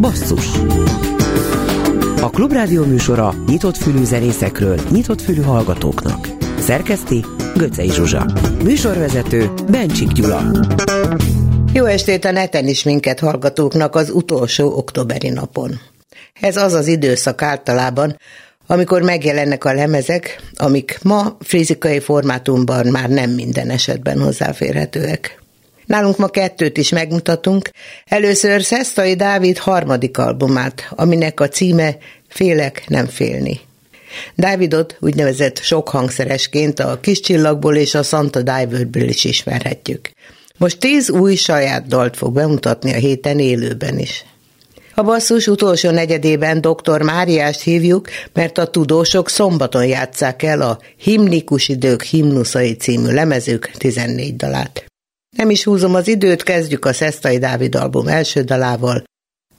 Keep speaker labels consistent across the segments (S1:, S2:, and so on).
S1: Basszus A Klubrádió műsora nyitott fülű zenészekről, nyitott fülű hallgatóknak. Szerkeszti Göcej Zsuzsa. Műsorvezető Bencsik Gyula.
S2: Jó estét a neten is minket hallgatóknak az utolsó októberi napon. Ez az az időszak általában, amikor megjelennek a lemezek, amik ma fizikai formátumban már nem minden esetben hozzáférhetőek. Nálunk ma kettőt is megmutatunk. Először Szesztai Dávid harmadik albumát, aminek a címe Félek nem félni. Dávidot úgynevezett sok hangszeresként a Kis Csillagból és a Santa Diverből is ismerhetjük. Most tíz új saját dalt fog bemutatni a héten élőben is. A basszus utolsó negyedében dr. Máriást hívjuk, mert a tudósok szombaton játsszák el a Himnikus idők himnuszai című lemezük 14 dalát. Nem is húzom az időt, kezdjük a Szesztai Dávid album első dalával.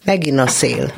S2: Megint a szél.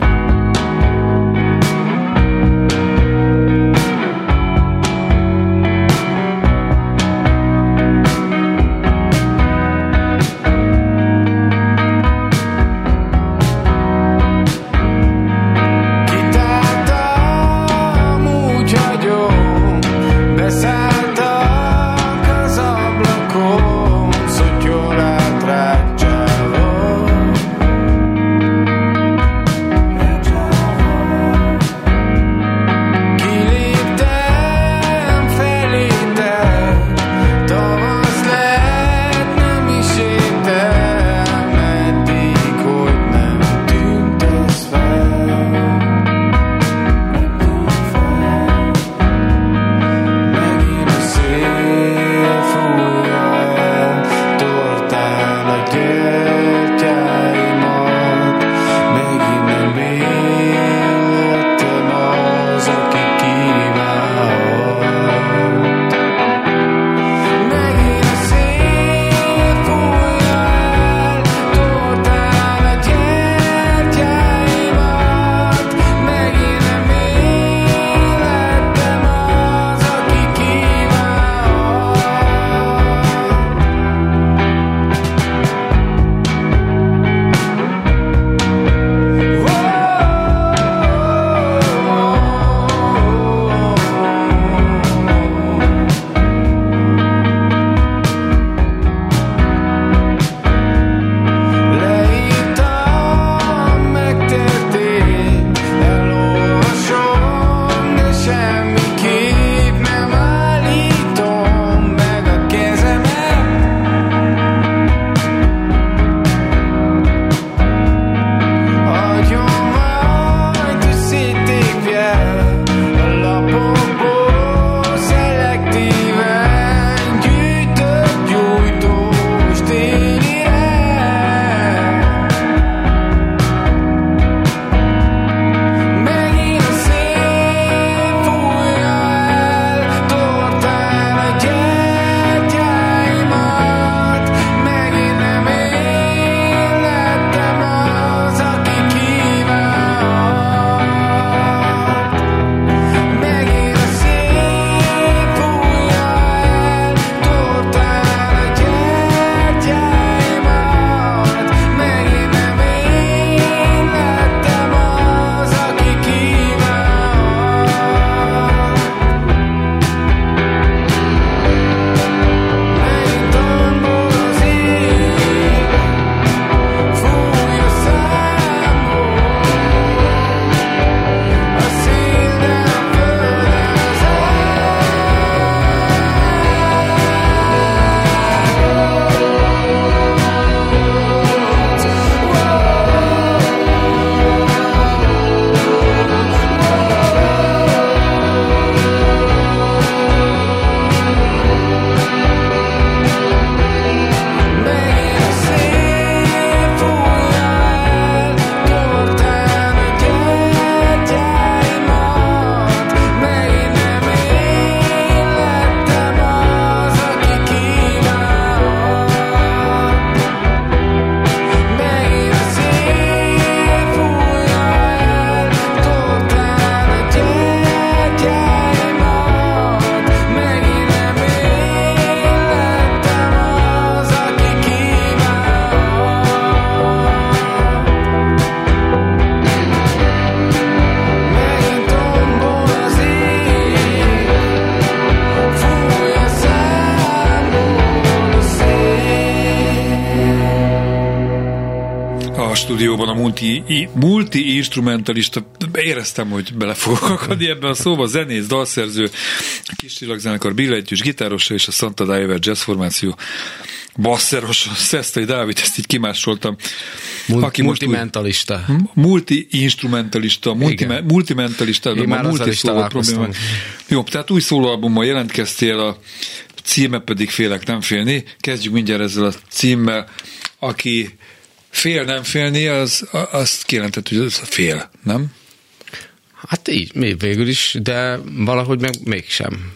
S3: Stúdióban a multi, multi-instrumentalista, éreztem, hogy bele fogok akadni ebben a szóba, zenész, dalszerző, kis csillagzenekar, billentyűs, gitárosa és a Santa Diver Jazz formáció basszeros, Szesztai Dávid, ezt így kimásoltam.
S4: Mul- aki multimentalista.
S3: Multi-instrumentalista, multi, multimentalista,
S4: Én már multi probléma.
S3: Jó, tehát új szólóalbummal jelentkeztél, a címe pedig Félek nem félni. Kezdjük mindjárt ezzel a címmel. Aki fél nem félni, az, azt kijelentett, hogy az a fél, nem?
S4: Hát így, még végül is, de valahogy meg mégsem.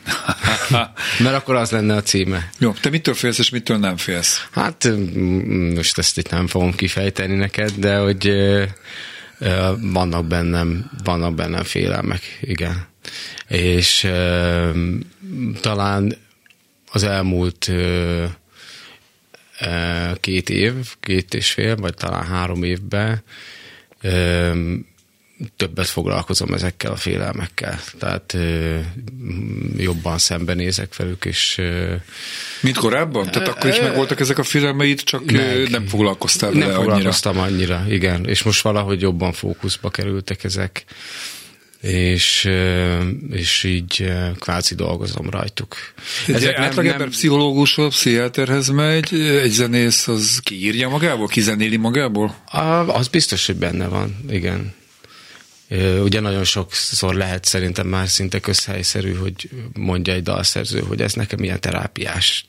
S4: Mert akkor az lenne a címe.
S3: Jó, te mitől félsz, és mitől nem félsz?
S4: Hát most ezt itt nem fogom kifejteni neked, de hogy vannak bennem, vannak bennem félelmek, igen. És talán az elmúlt két év, két és fél, vagy talán három évben többet foglalkozom ezekkel a félelmekkel. Tehát jobban szembenézek velük, és...
S3: Mint korábban? Tehát akkor is megvoltak ezek a félelmeid, csak meg, nem foglalkoztál vele
S4: Nem foglalkoztam annyira. annyira, igen. És most valahogy jobban fókuszba kerültek ezek és, és így kvázi dolgozom rajtuk.
S3: Ezek nem, átlag nem... pszichológus vagy pszichiáterhez megy, egy zenész az kiírja magából, kizenéli magából?
S4: A, az biztos, hogy benne van, igen. Ugye nagyon sokszor lehet szerintem már szinte közhelyszerű, hogy mondja egy dalszerző, hogy ez nekem ilyen terápiás,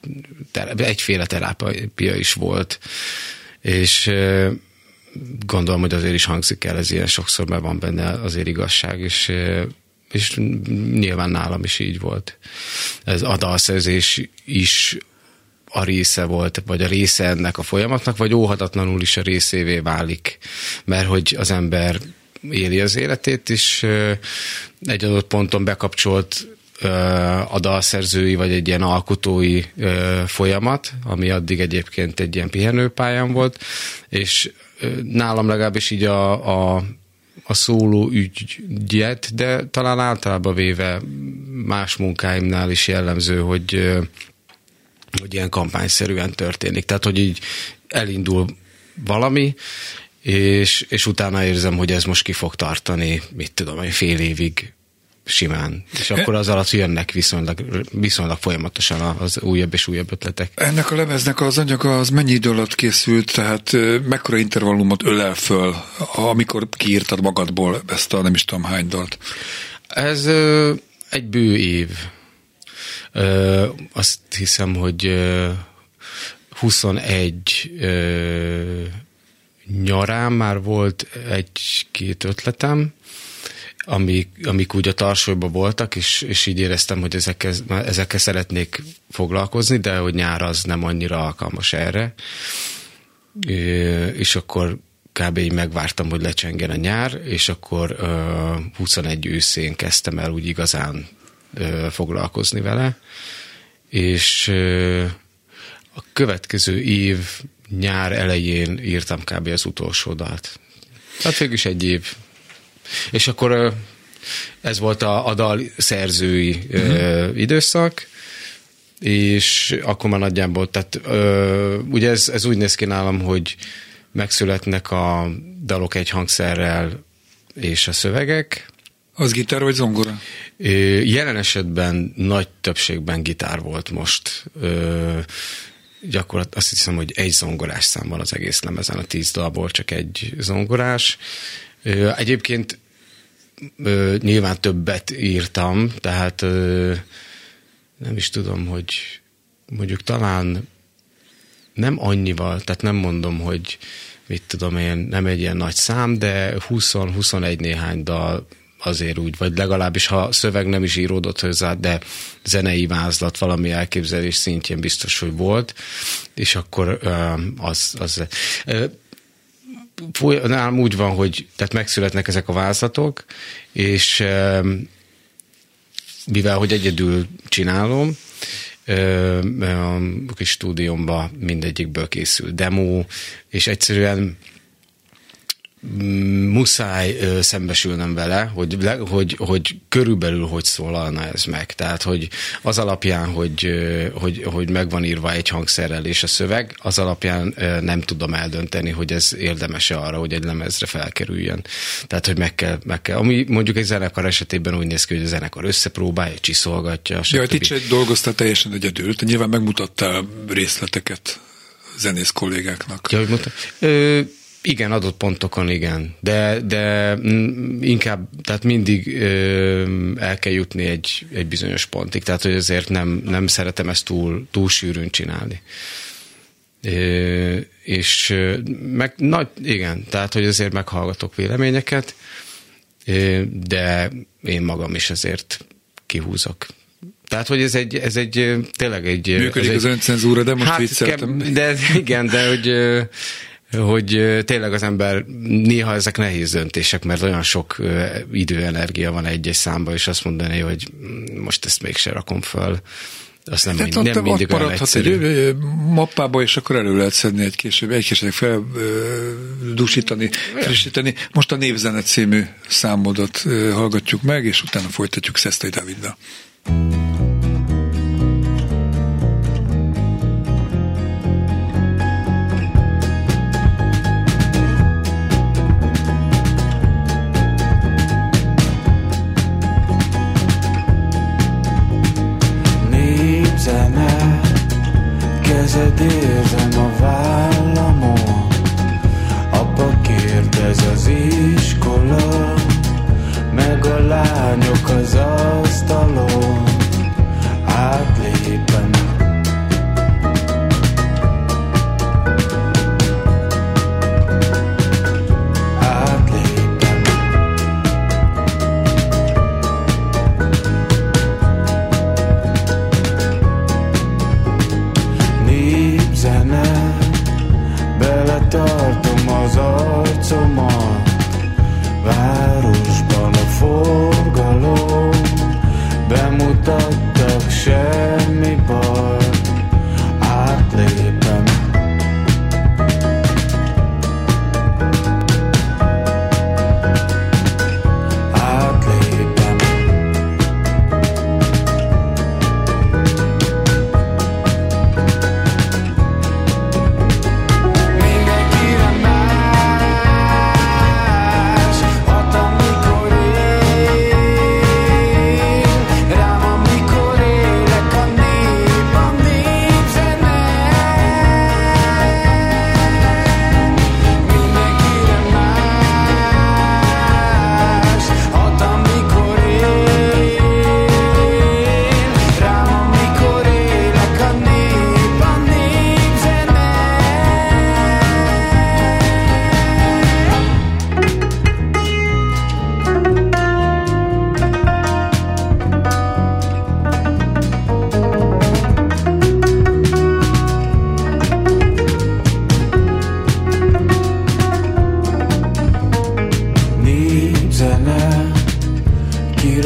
S4: egyféle terápia is volt. És gondolom, hogy azért is hangzik el ez ilyen sokszor, mert van benne azért igazság, és, és nyilván nálam is így volt. Ez a dalszerzés is a része volt, vagy a része ennek a folyamatnak, vagy óhatatlanul is a részévé válik, mert hogy az ember éli az életét, és egy adott ponton bekapcsolt a dalszerzői, vagy egy ilyen alkotói folyamat, ami addig egyébként egy ilyen pihenőpályán volt, és nálam legalábbis így a, a, a szóló ügyet, de talán általában véve más munkáimnál is jellemző, hogy, hogy ilyen kampányszerűen történik. Tehát, hogy így elindul valami, és, és utána érzem, hogy ez most ki fog tartani, mit tudom, egy fél évig simán. És akkor az alatt jönnek viszonylag, viszonylag folyamatosan az újabb és újabb ötletek.
S3: Ennek a lemeznek az anyaga az mennyi idő alatt készült, tehát mekkora intervallumot ölel föl, amikor kiírtad magadból ezt a nem is tudom hány dalt?
S4: Ez egy bő év. Azt hiszem, hogy ö, 21 ö, nyarán már volt egy-két ötletem, amik, amik úgy a tarsolyban voltak, és, és így éreztem, hogy ezekkel, ezekkel szeretnék foglalkozni, de hogy nyár az nem annyira alkalmas erre. És akkor kb. így megvártam, hogy lecsengen a nyár, és akkor uh, 21 őszén kezdtem el úgy igazán foglalkozni vele, és a következő év nyár elején írtam kb. az utolsó dalt. Hát végül is egy év. És akkor ez volt a, a dal szerzői uh-huh. időszak, és akkor már nagyjából, tehát ö, ugye ez, ez úgy néz ki nálam, hogy megszületnek a dalok egy hangszerrel és a szövegek.
S3: Az gitár vagy zongora?
S4: Jelen esetben nagy többségben gitár volt most. Ö, gyakorlatilag azt hiszem, hogy egy zongorás szám van az egész lemezen, a tíz dalból csak egy zongorás. Egyébként nyilván többet írtam, tehát nem is tudom, hogy mondjuk talán nem annyival, tehát nem mondom, hogy mit tudom én, nem egy ilyen nagy szám, de 20-21 néhány dal azért úgy, vagy legalábbis ha szöveg nem is íródott hozzá, de zenei vázlat valami elképzelés szintjén biztos, hogy volt, és akkor az, az nálam úgy van, hogy tehát megszületnek ezek a vázlatok, és mivel, hogy egyedül csinálom, a kis stúdiómban mindegyikből készül demo, és egyszerűen muszáj szembesülnem vele, hogy, hogy, hogy körülbelül hogy szólalna ez meg. Tehát, hogy az alapján, hogy, hogy, hogy megvan írva egy hangszerrel és a szöveg, az alapján nem tudom eldönteni, hogy ez érdemes-e arra, hogy egy lemezre felkerüljön. Tehát, hogy meg kell, meg kell. Ami mondjuk egy zenekar esetében úgy néz ki, hogy a zenekar összepróbálja, csiszolgatja.
S3: Ja, itt se dolgoztál teljesen egyedül, te nyilván megmutattál részleteket zenész kollégáknak.
S4: Ja, hogy mondta, ö, igen, adott pontokon igen, de, de inkább, tehát mindig ö, el kell jutni egy, egy bizonyos pontig, tehát hogy azért nem, nem szeretem ezt túl, túl sűrűn csinálni. Ö, és meg, nagy, igen, tehát hogy azért meghallgatok véleményeket, ö, de én magam is azért kihúzok tehát, hogy ez egy, ez egy tényleg egy...
S3: Működik
S4: ez
S3: az egy, öncenzúra, de most hát, vicceltem.
S4: De igen, de hogy hogy tényleg az ember néha ezek nehéz döntések, mert olyan sok idő, energia van egy-egy számba, és azt mondani, hogy most ezt mégse rakom föl. Azt nem, mind, nem mindig olyan egyszerű.
S3: egy mappába, és akkor elő lehet szedni egy később, egy később fel dusítani, frissíteni. Most a Névzenet című számodat hallgatjuk meg, és utána folytatjuk Szesztai Dáviddal.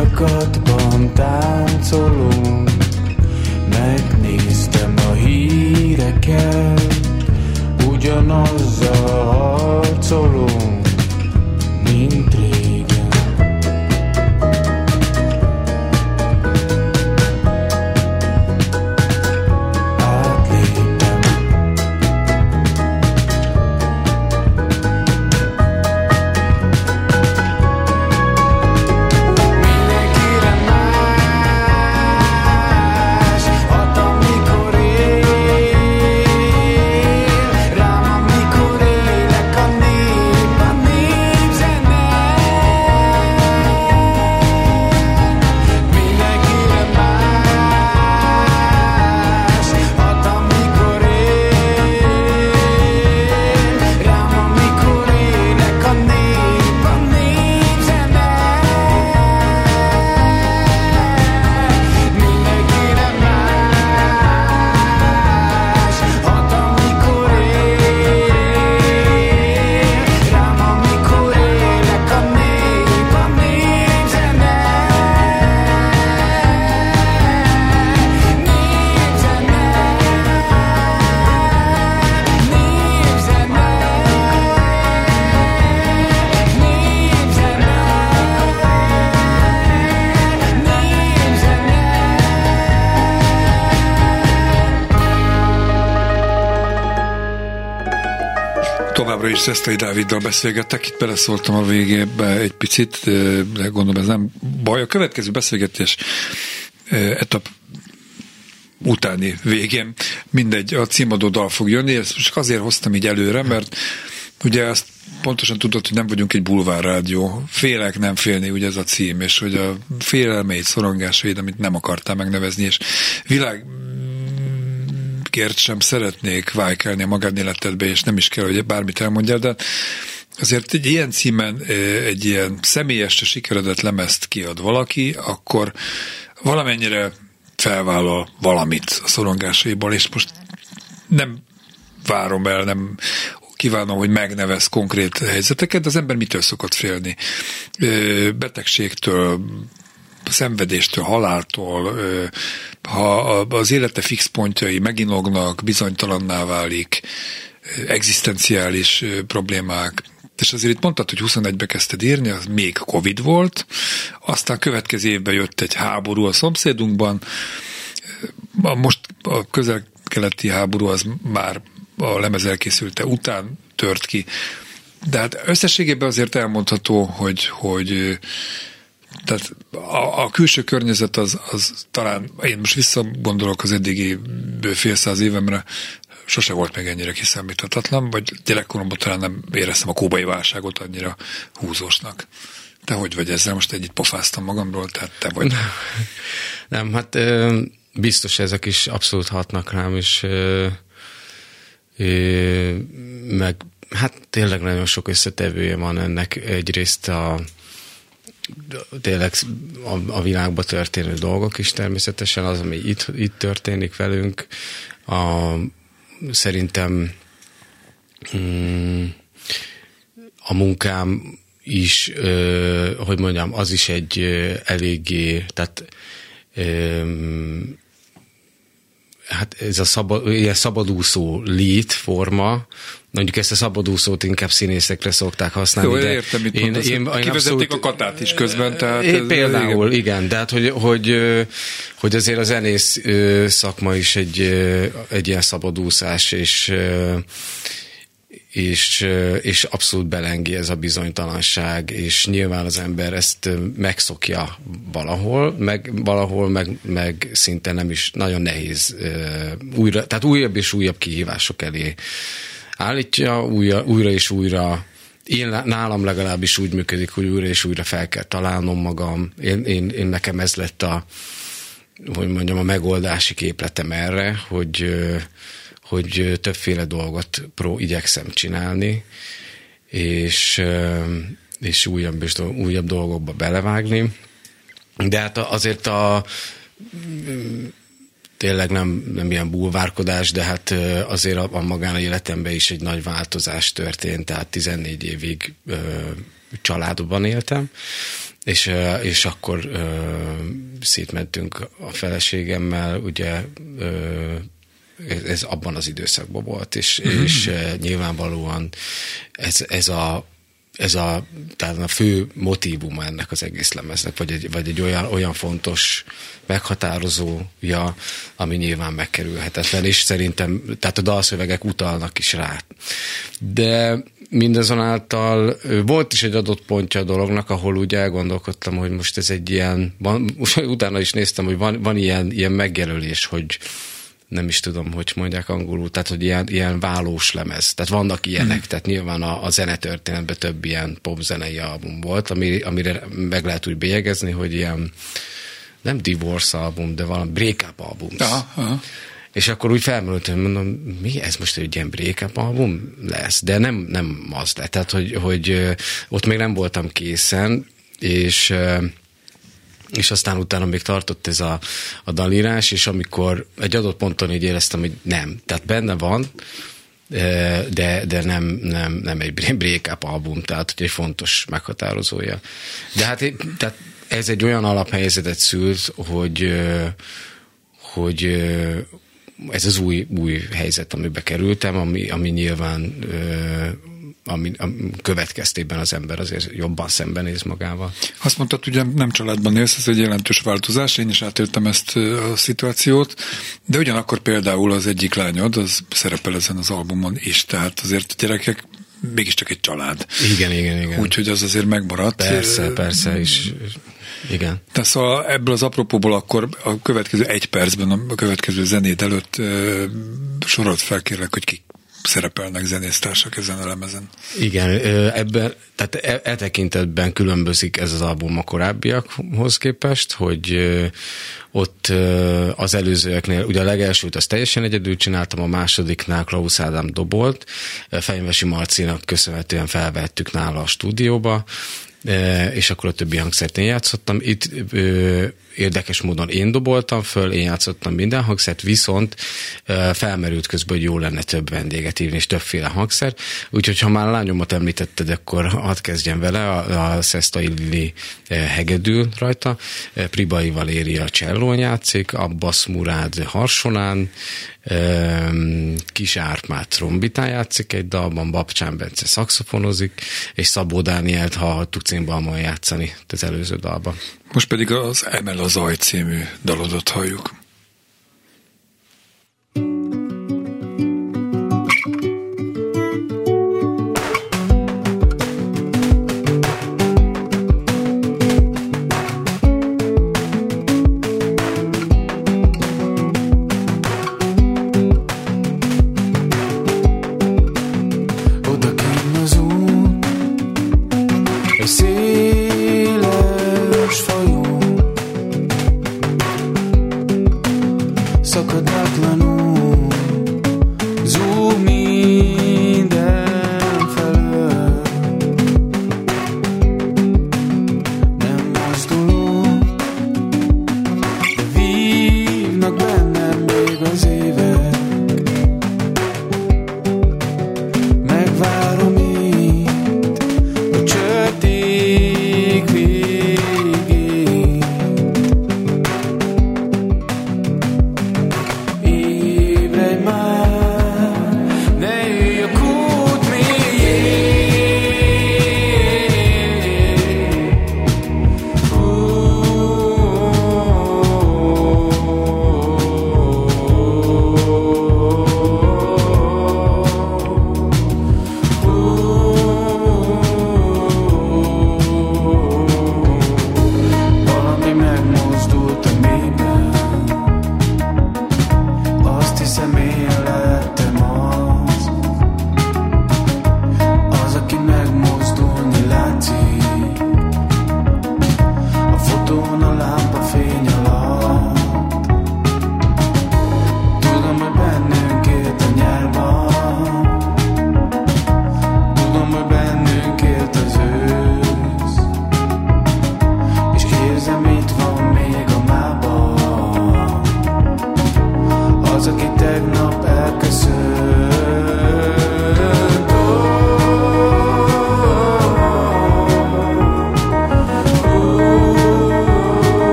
S5: Utakatban táncolunk. Megnéztem a híreket. Ugyanazzal harcolunk.
S3: Is Szesztai Dáviddal beszélgettek, itt beleszóltam a végébe egy picit, de gondolom ez nem baj. A következő beszélgetés etap utáni végén mindegy, a címadó dal fog jönni, ezt csak azért hoztam így előre, mert ugye ezt pontosan tudod, hogy nem vagyunk egy bulvár rádió. Félek nem félni, ugye ez a cím, és hogy a félelmeid, szorongásait, amit nem akartál megnevezni, és világ kért sem szeretnék vájkelni a magánéletedbe, és nem is kell, hogy bármit elmondjál, de azért egy ilyen címen egy ilyen személyes sikeredett lemezt kiad valaki, akkor valamennyire felvállal valamit a szorongásaiból, és most nem várom el, nem kívánom, hogy megnevez konkrét helyzeteket, de az ember mitől szokott félni? Betegségtől, szenvedéstől, haláltól, ha az élete fix pontjai meginognak, bizonytalanná válik, egzisztenciális problémák, és azért itt mondtad, hogy 21-be kezdted írni, az még Covid volt, aztán következő évben jött egy háború a szomszédunkban, most a közel-keleti háború az már a lemez elkészülte után tört ki. De hát összességében azért elmondható, hogy, hogy tehát a, a külső környezet az, az talán, én most visszagondolok az eddigi fél száz évemre, sose volt még ennyire kiszámíthatatlan, vagy gyerekkoromban talán nem éreztem a kóbai válságot annyira húzósnak. Te hogy vagy ezzel? Most együtt pofáztam magamról, tehát te vagy.
S4: Nem, hát biztos ezek is abszolút hatnak rám, és meg hát tényleg nagyon sok összetevője van ennek. Egyrészt a tényleg a, a világban történő dolgok is természetesen, az, ami itt, itt történik velünk, a, szerintem mm, a munkám is, hogy mondjam, az is egy ö, eléggé, tehát hát ez a szabad, ilyen szabadúszó lít forma, mondjuk ezt a szabadúszót inkább színészekre szokták használni.
S3: Jó, de értem, mit én, én, én Kivezették abszolút, a katát is közben. Tehát
S4: én, például, igen, igen de hát hogy, hogy, hogy azért a zenész szakma is egy, egy ilyen szabadúszás, és és, és abszolút belengi ez a bizonytalanság, és nyilván az ember ezt megszokja valahol, meg valahol meg, meg szinte nem is nagyon nehéz újra, tehát újabb és újabb kihívások elé állítja, újra, újra és újra én, nálam legalábbis úgy működik, hogy újra és újra fel kell találnom magam. Én, én, én nekem ez lett a, hogy mondjam, a megoldási képletem erre, hogy hogy többféle dolgot pró igyekszem csinálni, és, és újabb, és újabb dolgokba belevágni. De hát azért a tényleg nem, nem ilyen bulvárkodás, de hát azért a, a magánéletemben is egy nagy változás történt, tehát 14 évig ö, családban éltem, és, és akkor ö, szétmentünk a feleségemmel, ugye ö, ez abban az időszakban volt, és, és uh, nyilvánvalóan ez, ez a ez a, tehát a fő motívuma ennek az egész lemeznek, vagy egy, vagy egy olyan, olyan fontos meghatározója, ami nyilván megkerülhetetlen, és szerintem, tehát a dalszövegek utalnak is rá. De mindazonáltal volt is egy adott pontja a dolognak, ahol úgy elgondolkodtam, hogy most ez egy ilyen, van, utána is néztem, hogy van, van ilyen, ilyen megjelölés, hogy nem is tudom, hogy mondják angolul, tehát hogy ilyen, ilyen válós lemez. Tehát vannak ilyenek, mm. tehát nyilván a, a zenetörténetben több ilyen popzenei album volt, ami, amire meg lehet úgy bélyegezni, hogy ilyen nem divorce album, de valami break-up album. Aha, aha. És akkor úgy felmerült, hogy mondom, mi ez most egy ilyen break-up album lesz? De nem, nem az lett. Tehát, hogy, hogy ott még nem voltam készen, és és aztán utána még tartott ez a, a dalírás, és amikor egy adott ponton így éreztem, hogy nem, tehát benne van, de, de nem, nem, nem egy break-up album, tehát hogy egy fontos meghatározója. De hát tehát ez egy olyan alaphelyzetet szült, hogy, hogy ez az új, új helyzet, amibe kerültem, ami, ami nyilván ami, ami következtében az ember azért jobban szembenéz magával.
S3: Azt mondtad, ugye nem családban élsz, ez egy jelentős változás, én is átéltem ezt a szituációt, de ugyanakkor például az egyik lányod, az szerepel ezen az albumon is, tehát azért a gyerekek
S5: mégiscsak egy család.
S4: Igen, igen, igen.
S5: Úgyhogy az azért megmaradt.
S4: Persze, persze, és igen.
S5: Tehát szóval ebből az apropóból akkor a következő egy percben, a következő zenét előtt sorolt fel kérlek, hogy ki szerepelnek zenésztársak ezen a lemezen.
S4: Igen, ebben, tehát e, e tekintetben különbözik ez az album a korábbiakhoz képest, hogy ott az előzőeknél, ugye a legelsőt azt teljesen egyedül csináltam, a másodiknál Klaus Ádám dobolt, Fenyvesi Marcinak köszönhetően felvettük nála a stúdióba, és akkor a többi hangszert én játszottam. Itt érdekes módon én doboltam föl, én játszottam minden hangszert, viszont felmerült közben, hogy jó lenne több vendéget hívni, és többféle hangszer. Úgyhogy ha már lányomat említetted, akkor hadd kezdjem vele, a, a Szesztai Lili hegedül rajta, Pribai Valéria csellón játszik, Abbas Murád harsonán, Kis Árpát trombitán játszik egy dalban, Babcsán Bence szakszofonozik, és Szabó Dánielt hallhattuk címbalmon játszani az előző dalban.
S5: Most pedig az Emel a Zaj című dalodot halljuk.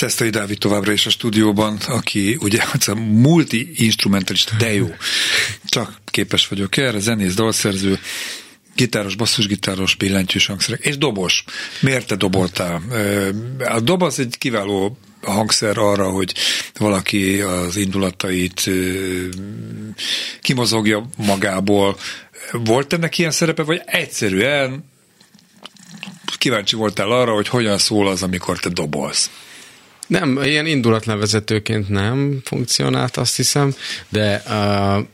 S5: Szesztai Dávid továbbra is a stúdióban, aki ugye a multi-instrumentalista, de jó. Csak képes vagyok erre, zenész, dalszerző,
S3: gitáros, basszusgitáros, billentyűs hangszerek, és dobos. Miért te doboltál? A dob az egy kiváló hangszer arra, hogy valaki az indulatait kimozogja magából. Volt ennek ilyen szerepe, vagy egyszerűen kíváncsi voltál arra, hogy hogyan szól az, amikor te dobolsz?
S4: Nem, ilyen indulatlevezetőként nem funkcionált, azt hiszem, de uh,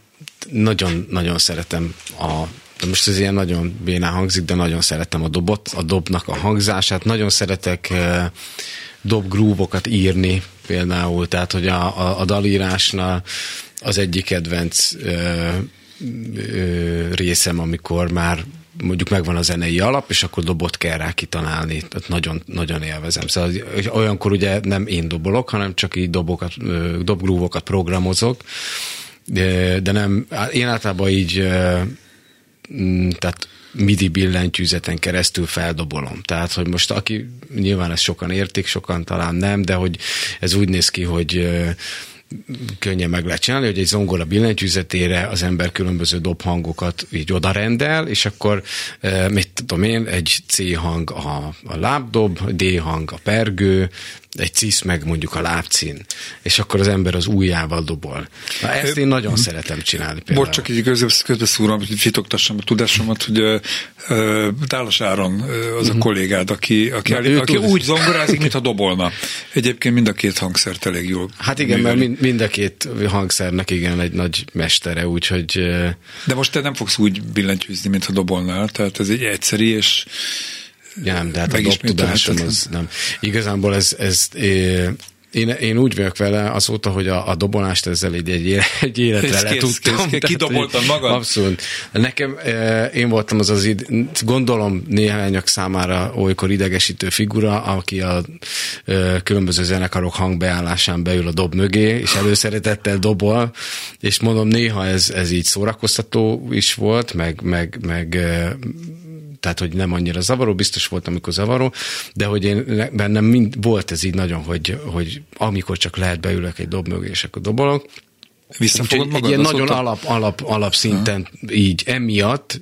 S4: nagyon-nagyon szeretem a de most ez ilyen nagyon bénán hangzik, de nagyon szeretem a dobot, a dobnak a hangzását, nagyon szeretek uh, dobgrúvokat írni például, tehát hogy a, a, a dalírásnál az egyik kedvenc uh, uh, részem, amikor már mondjuk megvan a zenei alap, és akkor dobot kell rá kitalálni. Tehát nagyon, nagyon élvezem. Szóval olyankor ugye nem én dobolok, hanem csak így dobokat, dobgrúvokat programozok, de, de nem, én általában így tehát MIDI billentyűzeten keresztül feldobolom. Tehát, hogy most aki, nyilván ezt sokan értik, sokan talán nem, de hogy ez úgy néz ki, hogy könnyen meg lehet csinálni, hogy egy zongora billentyűzetére az ember különböző dobhangokat így odarendel, és akkor mit tudom én, egy C hang a, a lábdob, D hang a pergő, egy cisz meg mondjuk a lábcín, és akkor az ember az ujjával dobol. Na, ezt én nagyon szeretem csinálni például.
S3: Bocs, csak így közbeszúrom, hogy fitoktassam a tudásomat, hogy uh, Dálas Áron az a mhm. kollégád, aki, aki, Na, aki úgy zongorázik, mintha dobolna. Egyébként mind a két hangszert elég jól.
S4: Hát igen, műveli. mert mind, a két hangszernek igen egy nagy mestere, úgyhogy...
S3: De most te nem fogsz úgy billentyűzni, mintha dobolnál, tehát ez egy egyszeri és
S4: nem, de hát a tudásom az nem. Igazából ez, ez én, én úgy vagyok vele azóta, hogy a, a dobolást ezzel egy, egy, egy életre le tudtam.
S3: Kidoboltam magad?
S4: Abszolút. Nekem, én voltam az az, id, gondolom néhányak számára olykor idegesítő figura, aki a különböző zenekarok hangbeállásán beül a dob mögé, és előszeretettel dobol, és mondom, néha ez, ez így szórakoztató is volt, meg, meg, meg tehát hogy nem annyira zavaró, biztos volt, amikor zavaró, de hogy én bennem mind, volt ez így nagyon, hogy, hogy amikor csak lehet beülök egy dob mögé, és akkor dobolok.
S3: Visszafogod magad?
S4: Egy ilyen nagyon alap, alap, alap szinten ha. így emiatt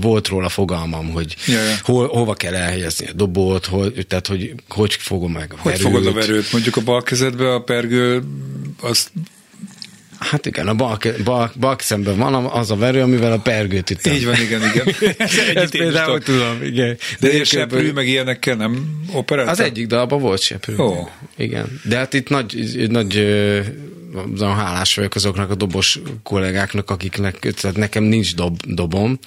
S4: volt róla fogalmam, hogy. Hol, hova kell elhelyezni a dobot, hol, tehát hogy hogy fogom meg a
S3: Hogy
S4: verőt.
S3: fogod a verőt? Mondjuk a bal kezedbe a pergő, azt
S4: Hát igen, a bal, bal, bal szemben van az a verő, amivel a pergőt itt.
S3: Így van, igen, igen.
S4: Ezt például tudom, igen.
S3: De, De seprű, meg ilyenekkel nem operáltál?
S4: Az egyik dalban volt seprű.
S3: Ó.
S4: Igen. De hát itt nagy, nagy nagyon hálás vagyok azoknak a dobos kollégáknak, akiknek, tehát nekem nincs dob, dobom,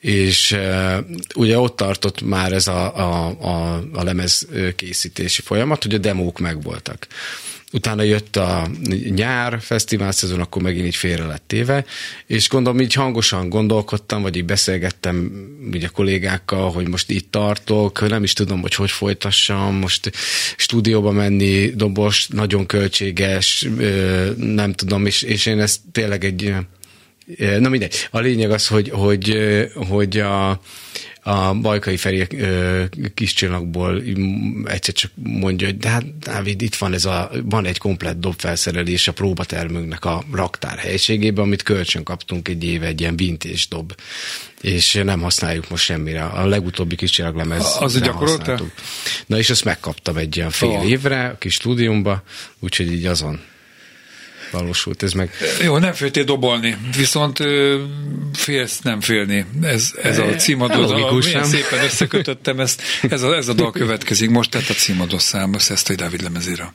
S4: és uh, ugye ott tartott már ez a, a, a, a lemez készítési folyamat, hogy a demók megvoltak. Utána jött a nyár fesztivál szezon, akkor megint így félre lett téve, és gondolom így hangosan gondolkodtam, vagy így beszélgettem ugye kollégákkal, hogy most itt tartok, nem is tudom, hogy hogy folytassam, most stúdióba menni, dobos, nagyon költséges, nem tudom, és, és én ezt tényleg egy Na mindegy. A lényeg az, hogy, hogy, hogy a, a Bajkai Feri kis csillagból egyszer csak mondja, hogy de hát Dávid, itt van ez a, van egy komplett dobfelszerelés a próbatermünknek a raktár helységében, amit kölcsön kaptunk egy éve, egy ilyen vintage dob és nem használjuk most semmire. A legutóbbi kis csillaglemez
S3: Az gyakoroltál?
S4: Na és azt megkaptam egy ilyen fél oh. évre a kis stúdiumba, úgyhogy így azon valósult ez meg.
S3: Jó, nem féltél dobolni, viszont félsz nem félni. Ez, ez a címadó,
S4: logikus,
S3: a, szépen összekötöttem ezt, ez a, ez a dal következik most, tehát a címadó szám, ezt a Dávid lemezére.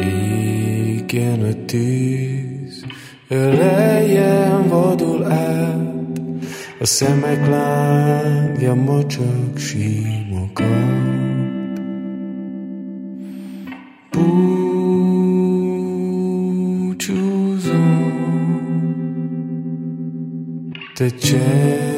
S5: Égjen a tűz, öleljen vadul át, a szemek lángja mocsak símokat. te csendesen.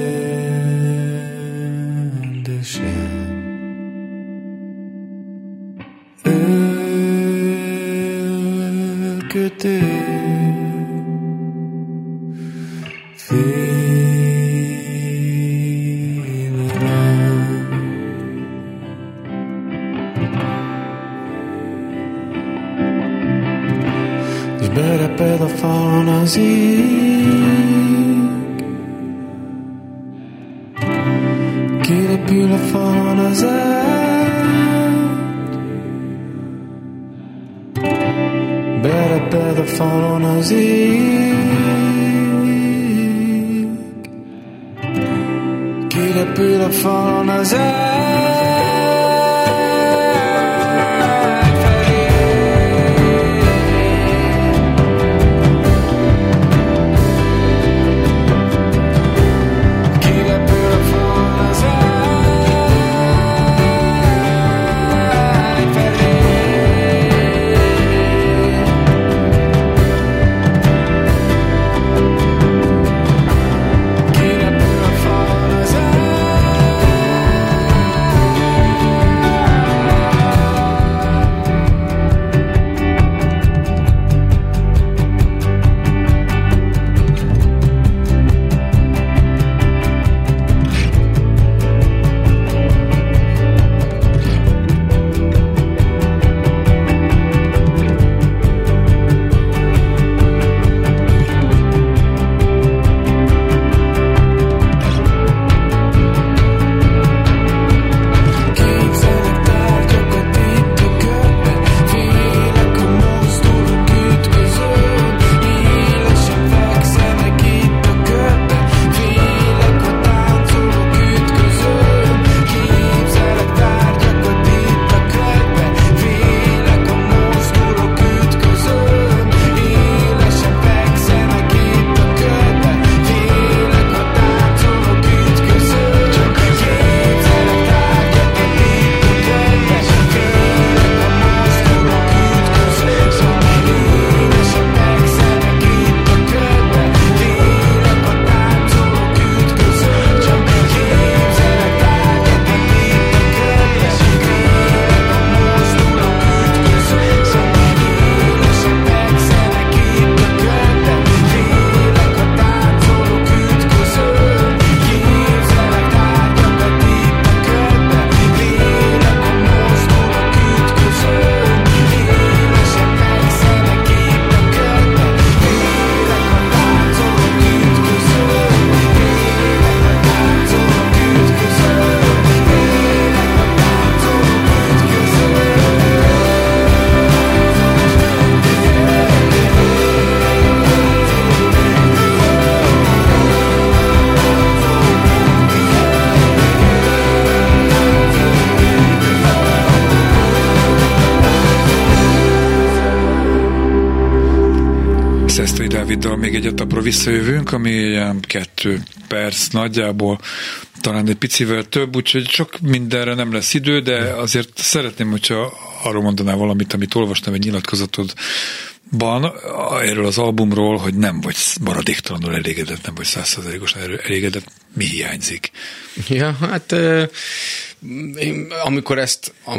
S3: Visszajövünk, ami ilyen kettő perc nagyjából, talán egy picivel több, úgyhogy sok mindenre nem lesz idő, de azért szeretném, hogyha arról mondanál valamit, amit olvastam egy nyilatkozatodban erről az albumról, hogy nem vagy maradéktalanul elégedett, nem vagy százszerzalékosan elégedett, mi hiányzik?
S4: Ja, hát én, amikor ezt a,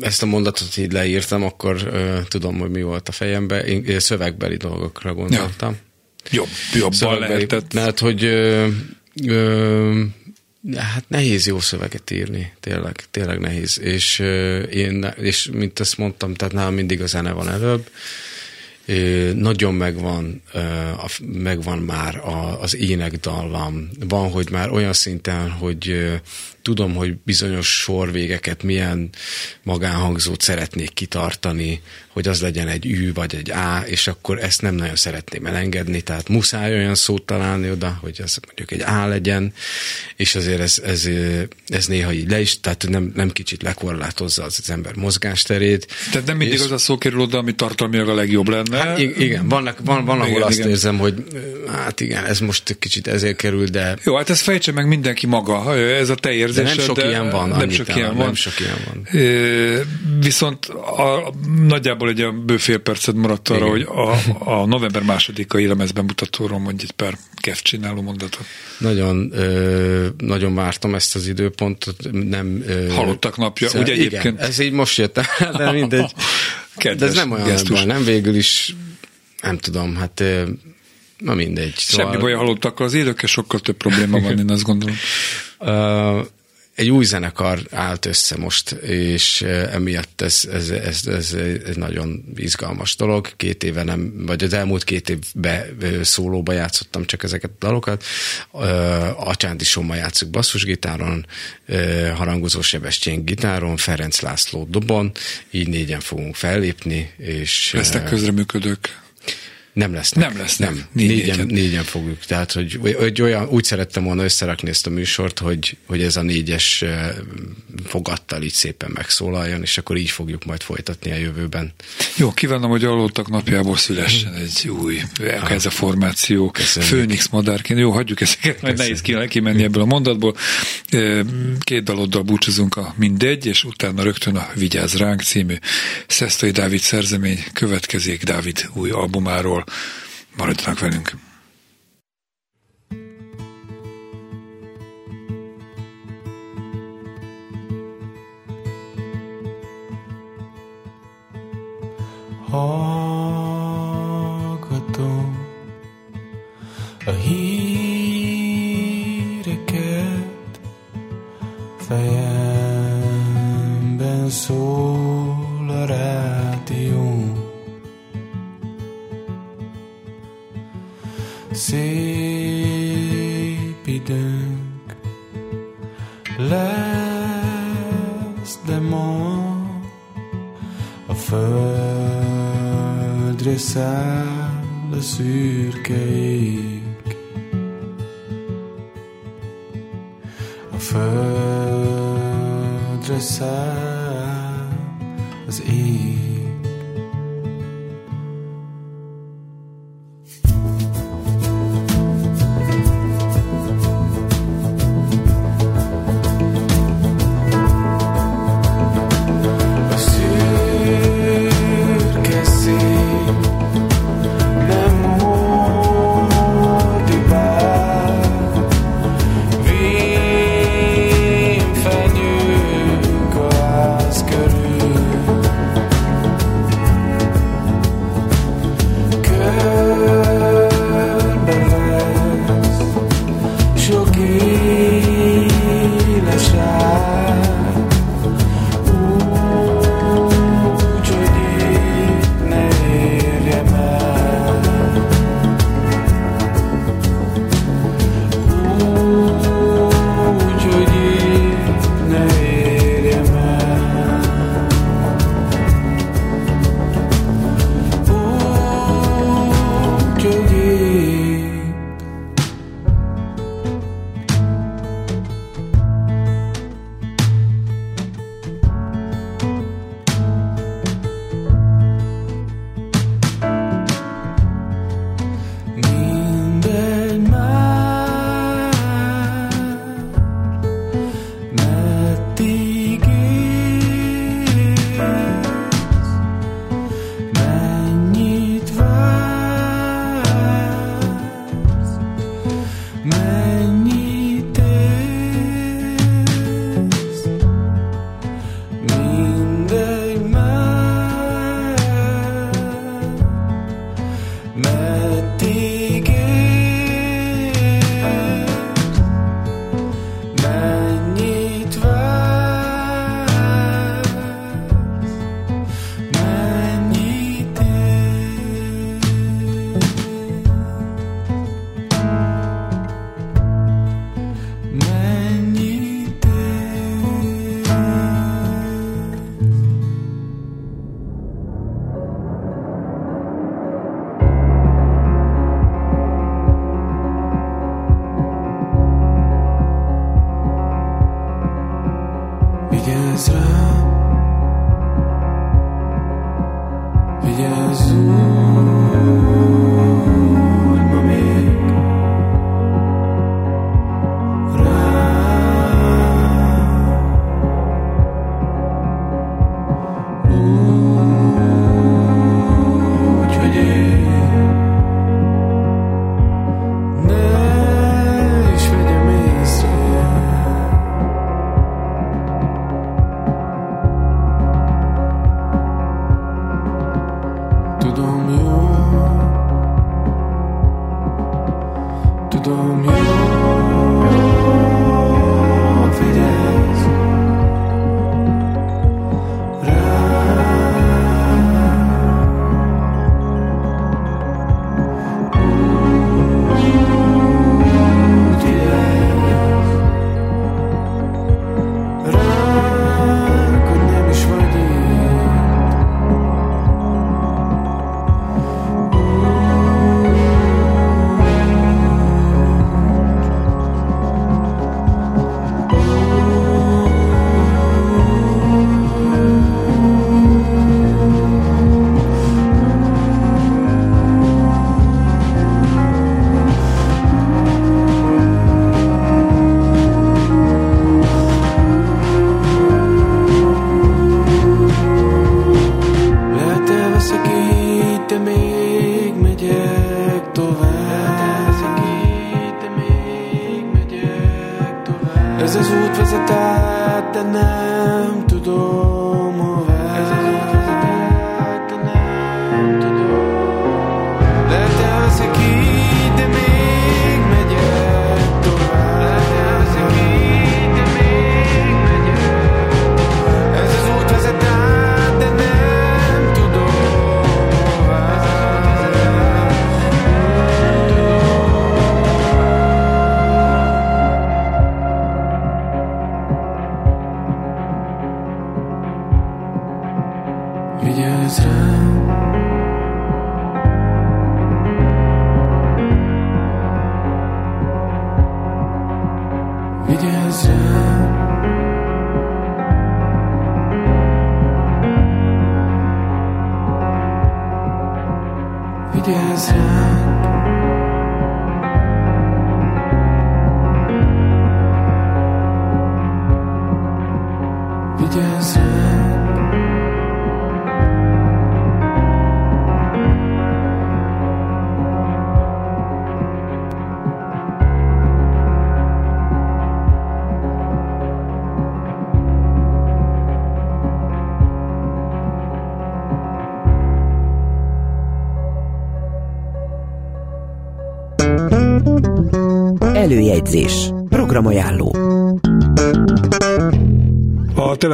S4: ezt a mondatot így leírtam, akkor tudom, hogy mi volt a fejemben. Én, én szövegbeli dolgokra gondoltam.
S3: Jobb, jobban
S4: Szövegbeli-
S3: lehetett.
S4: Mert hogy ö, ö, hát nehéz jó szöveget írni, tényleg, tényleg nehéz. És ö, én, és mint ezt mondtam, tehát nálam mindig a zene van előbb, nagyon megvan, megvan már az énekdallam. Van, hogy már olyan szinten, hogy tudom, hogy bizonyos sorvégeket milyen magánhangzót szeretnék kitartani, hogy az legyen egy Ü vagy egy A, és akkor ezt nem nagyon szeretném elengedni, tehát muszáj olyan szót találni oda, hogy ez mondjuk egy A legyen, és azért ez, ez, ez néha így le is, tehát nem, nem kicsit lekorlátozza az, az ember mozgásterét.
S3: Tehát nem mindig és, az a szó kerül oda, ami tartalmilag a legjobb lenne.
S4: Hát igen, vannak, van, van ahol igen, azt igen. érzem, hogy hát igen, ez most kicsit ezért kerül, de...
S3: Jó, hát ezt fejtse meg mindenki maga, ez a te érzésed.
S4: De nem sok de ilyen van.
S3: Nem sok ilyen van.
S4: Nem sok ilyen van.
S3: Viszont a, nagyjából egy olyan bő fél percet maradt arra, hogy a, a november másodikai lemezben mutatóról mondj egy pár kef csináló mondatot.
S4: Nagyon, ö, nagyon vártam ezt az időpontot. Nem,
S3: ö, Halottak napja, ugye egyébként? Igen,
S4: ez így most jött de mindegy. Kedves de ez nem olyan baj, nem végül is, nem tudom, hát na mindegy.
S3: Szóval... Semmi baj a halottakkal, az élőkkel sokkal több probléma van, én azt gondolom.
S4: Egy új zenekar állt össze most, és emiatt ez, ez, ez, ez egy nagyon izgalmas dolog. Két éve nem, vagy az elmúlt két évben szólóba játszottam csak ezeket a dalokat. A Csándi Somma játszunk basszusgitáron, harangozó Sebestyén gitáron, Ferenc László dobon, így négyen fogunk fellépni. És,
S3: Lesznek közreműködők?
S4: Nem lesznek.
S3: Nem lesznek. Nem.
S4: Négyen, négyen, fogjuk. Tehát, hogy, hogy olyan, úgy szerettem volna összerakni ezt a műsort, hogy, hogy ez a négyes fogattal így szépen megszólaljon, és akkor így fogjuk majd folytatni a jövőben.
S3: Jó, kívánom, hogy aludtak napjából szülessen egy új, ez a formáció. Köszönjük. Főnix madárként. Jó, hagyjuk ezeket, mert nehéz ki, kimenni ebből a mondatból. Két daloddal búcsúzunk a mindegy, és utána rögtön a Vigyáz ránk című Szesztai Dávid szerzemény következik Dávid új albumáról. maradjanak velünk.
S5: Oh.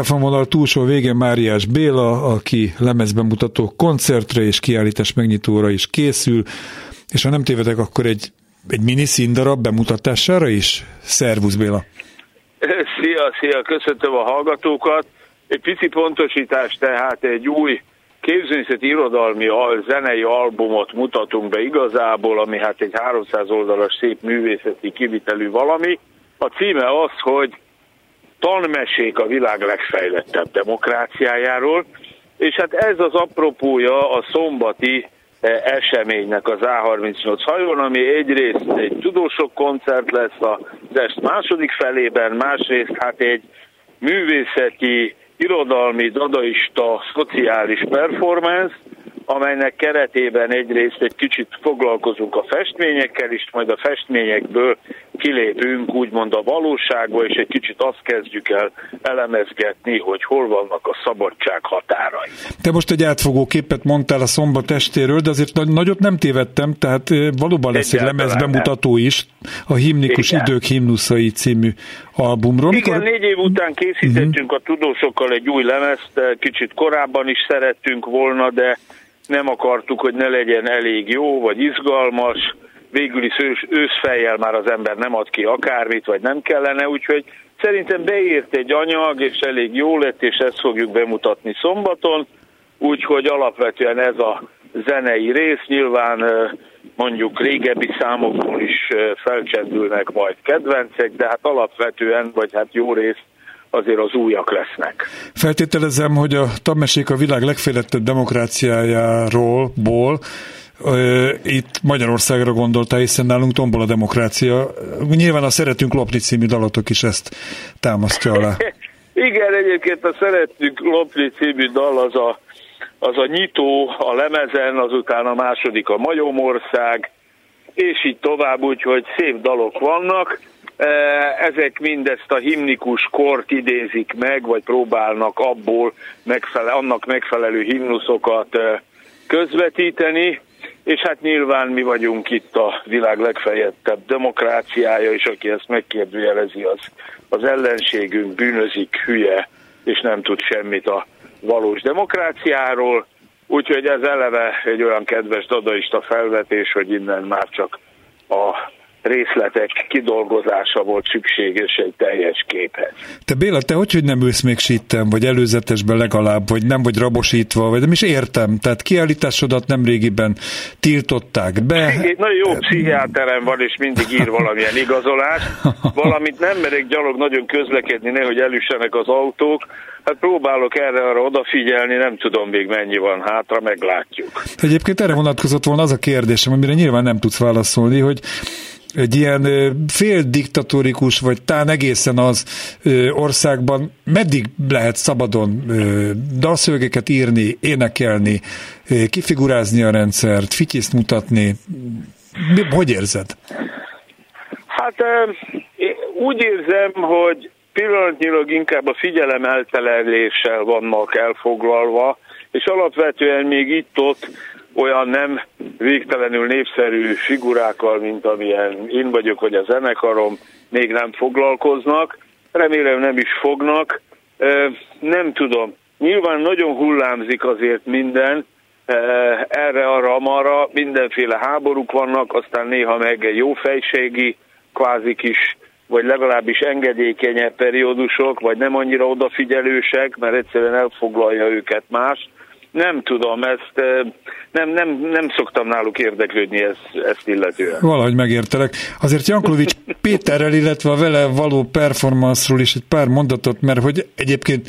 S5: Telefonvonal túlsó végén Máriás Béla, aki lemezbemutató koncertre és kiállítás megnyitóra is készül, és ha nem tévedek, akkor egy, egy mini színdarab bemutatására is. Szervusz Béla!
S6: Szia, szia, köszöntöm a hallgatókat. Egy pici pontosítás, tehát egy új képzőművészeti irodalmi al- zenei albumot mutatunk be igazából, ami hát egy 300 oldalas szép művészeti kivitelű valami. A címe az, hogy Tanmesék a világ legfejlettebb demokráciájáról, és hát ez az apropója a szombati eh, eseménynek az A38 hajón, ami egyrészt egy tudósok koncert lesz az est második felében, másrészt hát egy művészeti, irodalmi, dadaista, szociális performance, amelynek keretében egyrészt egy kicsit foglalkozunk a festményekkel is, majd a festményekből kilépünk úgymond a valóságba, és egy kicsit azt kezdjük el elemezgetni, hogy hol vannak a szabadság határai.
S5: Te most egy átfogó képet mondtál a szombat estéről, de azért nagy- nagyot nem tévedtem, tehát eh, valóban lesz egy
S6: Egyáltalán
S5: lemezbemutató is a Himnikus
S6: Igen.
S5: Idők himnuszai című albumról.
S6: Igen,
S5: Mikor-
S6: négy év után készítettünk a tudósokkal egy új lemezt, eh, kicsit korábban is szerettünk volna, de nem akartuk, hogy ne legyen elég jó, vagy izgalmas. Végül is ős, őszfejjel már az ember nem ad ki akármit, vagy nem kellene, úgyhogy szerintem beírt egy anyag, és elég jó lett, és ezt fogjuk bemutatni szombaton, úgyhogy alapvetően ez a zenei rész, nyilván mondjuk régebbi számokból is felcsendülnek majd kedvencek, de hát alapvetően, vagy hát jó rész azért az újak lesznek.
S5: Feltételezem, hogy a tanmesék a világ legfejlettebb demokráciájáról, ból, itt Magyarországra gondoltál, hiszen nálunk tombol a demokrácia. Nyilván a Szeretünk lopni című dalatok is ezt támasztja alá.
S6: Igen, egyébként a Szerettük Lopni című dal az a, az a nyitó a lemezen, azután a második a Majomország, és így tovább, úgyhogy szép dalok vannak. Ezek mindezt a himnikus kort idézik meg, vagy próbálnak abból megfele, annak megfelelő himnuszokat közvetíteni, és hát nyilván mi vagyunk itt a világ legfejettebb demokráciája, és aki ezt megkérdőjelezi, az, az ellenségünk bűnözik, hülye, és nem tud semmit a valós demokráciáról, úgyhogy ez eleve egy olyan kedves dadaista felvetés, hogy innen már csak a részletek kidolgozása volt szükséges egy teljes képhez.
S3: Te Béla, te hogy, hogy nem ülsz még sítem, vagy előzetesben legalább, vagy nem vagy rabosítva, vagy nem is értem. Tehát kiállításodat nem régiben tiltották be.
S6: Egy nagyon jó pszichiáterem van, és mindig ír valamilyen igazolás. Valamit nem merek gyalog nagyon közlekedni, nehogy elüssenek az autók. Hát próbálok erre arra odafigyelni, nem tudom még mennyi van hátra, meglátjuk.
S3: Egyébként erre vonatkozott volna az a kérdésem, amire nyilván nem tudsz válaszolni, hogy egy ilyen fél diktatórikus, vagy talán egészen az országban meddig lehet szabadon dalszövegeket írni, énekelni, kifigurázni a rendszert, fityiszt mutatni? Hogy érzed?
S6: Hát úgy érzem, hogy pillanatnyilag inkább a figyelem elteleléssel vannak elfoglalva, és alapvetően még itt-ott olyan nem végtelenül népszerű figurákkal, mint amilyen én vagyok, vagy a zenekarom, még nem foglalkoznak. Remélem nem is fognak. Nem tudom. Nyilván nagyon hullámzik azért minden, erre, arra, amarra, mindenféle háborúk vannak, aztán néha meg egy jó fejségi, kvázi kis, vagy legalábbis engedékenyebb periódusok, vagy nem annyira odafigyelősek, mert egyszerűen elfoglalja őket más nem tudom, ezt nem, nem, nem szoktam náluk érdeklődni ezt, ezt illetően.
S3: Valahogy megértelek. Azért Janklovics Péterrel, illetve a vele való performanszról is egy pár mondatot, mert hogy egyébként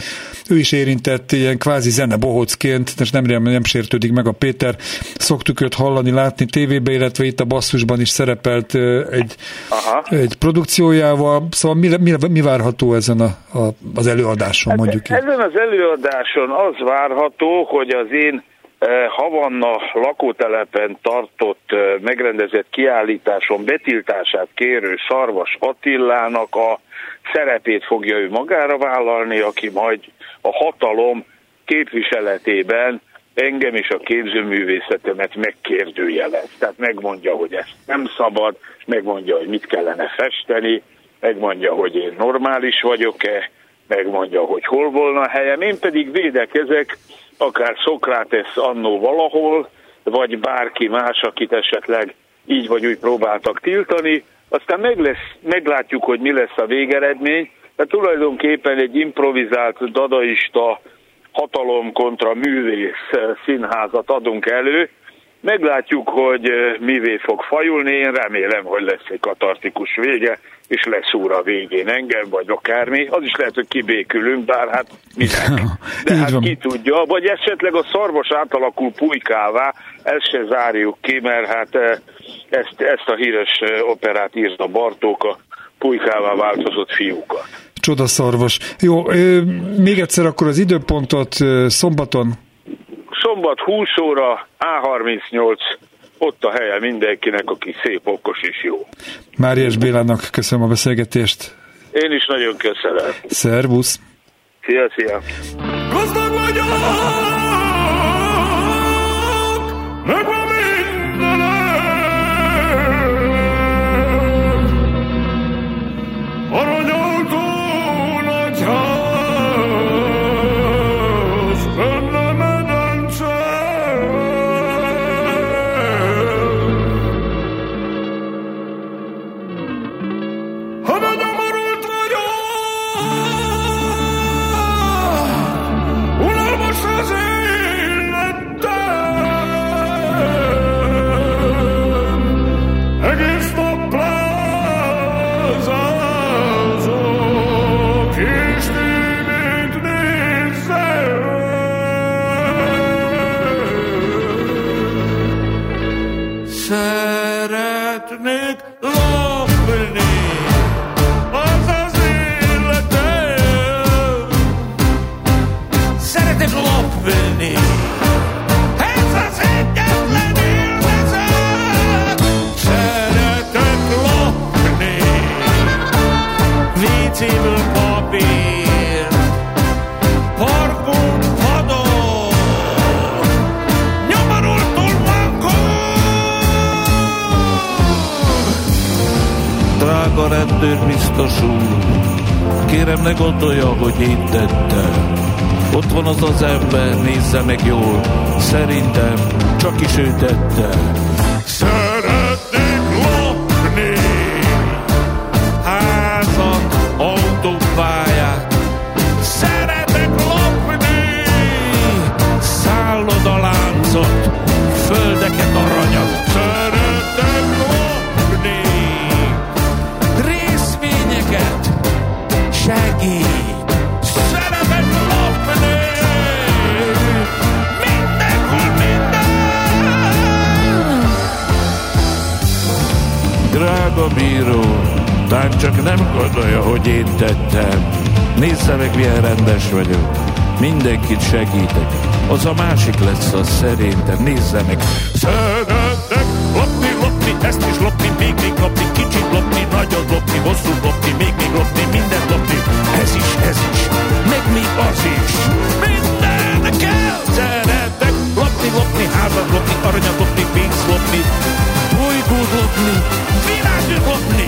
S3: ő is érintett ilyen kvázi zene bohocként, és nem remélem, nem sértődik meg a Péter. Szoktuk őt hallani, látni tévébe, illetve itt a basszusban is szerepelt egy, Aha. egy produkciójával. Szóval mi, mi, mi várható ezen a, a, az előadáson, hát mondjuk?
S6: Ezen az előadáson az várható, hogy hogy az én eh, Havanna lakótelepen tartott eh, megrendezett kiállításon betiltását kérő Szarvas Attilának a szerepét fogja ő magára vállalni, aki majd a hatalom képviseletében engem és a képzőművészetemet megkérdőjelez. Tehát megmondja, hogy ezt nem szabad, megmondja, hogy mit kellene festeni, megmondja, hogy én normális vagyok-e, megmondja, hogy hol volna a helyem, én pedig védekezek akár Szokrates annó valahol, vagy bárki más, akit esetleg így vagy úgy próbáltak tiltani, aztán meg lesz, meglátjuk, hogy mi lesz a végeredmény, de tulajdonképpen egy improvizált dadaista hatalom kontra művész színházat adunk elő, Meglátjuk, hogy mivé fog fajulni, én remélem, hogy lesz egy katartikus vége, és leszúr a végén engem, vagy akármi. Az is lehet, hogy kibékülünk, bár hát minek. De hát ki tudja, vagy esetleg a szarvas átalakul pulykává, ezt se zárjuk ki, mert hát ezt, ezt a híres operát írta Bartók, a pulykává változott fiúkat.
S3: Csodaszarvas. Jó, még egyszer akkor az időpontot szombaton
S6: Szombat 20 óra, A38, ott a helye mindenkinek, aki szép, okos és jó.
S3: Máriás Bélának köszönöm a beszélgetést.
S6: Én is nagyon köszönöm.
S3: Szervusz!
S6: Szia, szia! Gazdag vagyok!
S7: a biztos úr. Kérem ne gondolja, hogy én tettem. Ott van az az ember, nézze meg jól. Szerintem csak is ő tette. Szeretnék meg, milyen rendes vagyok. Mindenkit segítek. Az a másik lesz az szerintem. Nézze meg. Szeretek lopni, lopni, ezt is lopni, még még lopni, kicsit lopni, nagyot lopni, hosszú lopni, még még lopni, mindent lopni. Ez is, ez is, meg még az is. Minden kell. Szeretek lopni, lopni, házat lopni, aranyat lopni, pénzt lopni, bolygót lopni, világot lopni,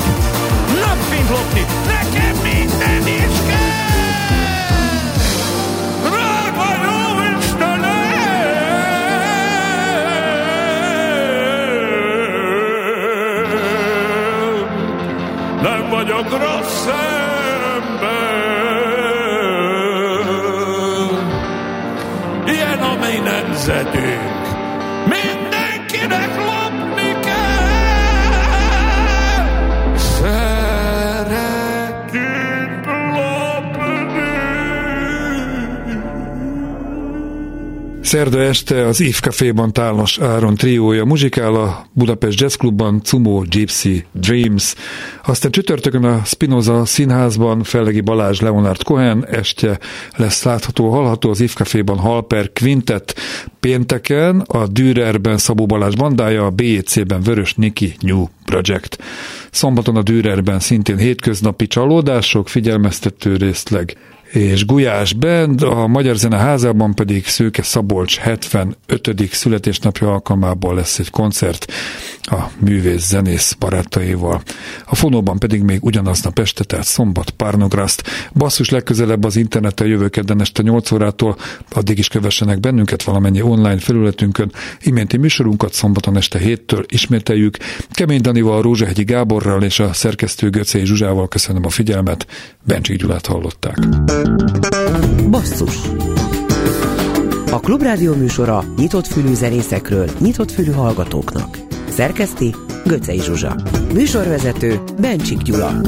S7: napfényt lopni, nekem minden is kell!
S3: Szerda este az If Caféban Tálas Áron triója muzsikál a Budapest Jazz Clubban Cumo Gypsy Dreams. Aztán csütörtökön a Spinoza színházban Fellegi Balázs Leonard Cohen estje lesz látható, hallható az If Caféban Halper Quintet. Pénteken a Dürerben Szabó Balázs bandája, a BEC-ben Vörös Niki New Project. Szombaton a Dürerben szintén hétköznapi csalódások, figyelmeztető részleg és Gulyás Band, a Magyar Zene házában pedig Szőke Szabolcs 75. születésnapja alkalmából lesz egy koncert a művész zenész barátaival. A fonóban pedig még ugyanaznap este, tehát szombat Párnograszt. Basszus legközelebb az interneten jövő kedden este 8 órától, addig is kövessenek bennünket valamennyi online felületünkön. Iménti műsorunkat szombaton este 7-től ismételjük. Kemény Danival, Rózsahegyi Gáborral és a szerkesztő Göcei Zsuzsával köszönöm a figyelmet. Bencsik Gyulát hallották.
S1: Basszus A Klubrádió műsora nyitott fülű zenészekről, nyitott fülű hallgatóknak. Szerkeszti Göcej Zsuzsa. Műsorvezető Bencsik Gyula.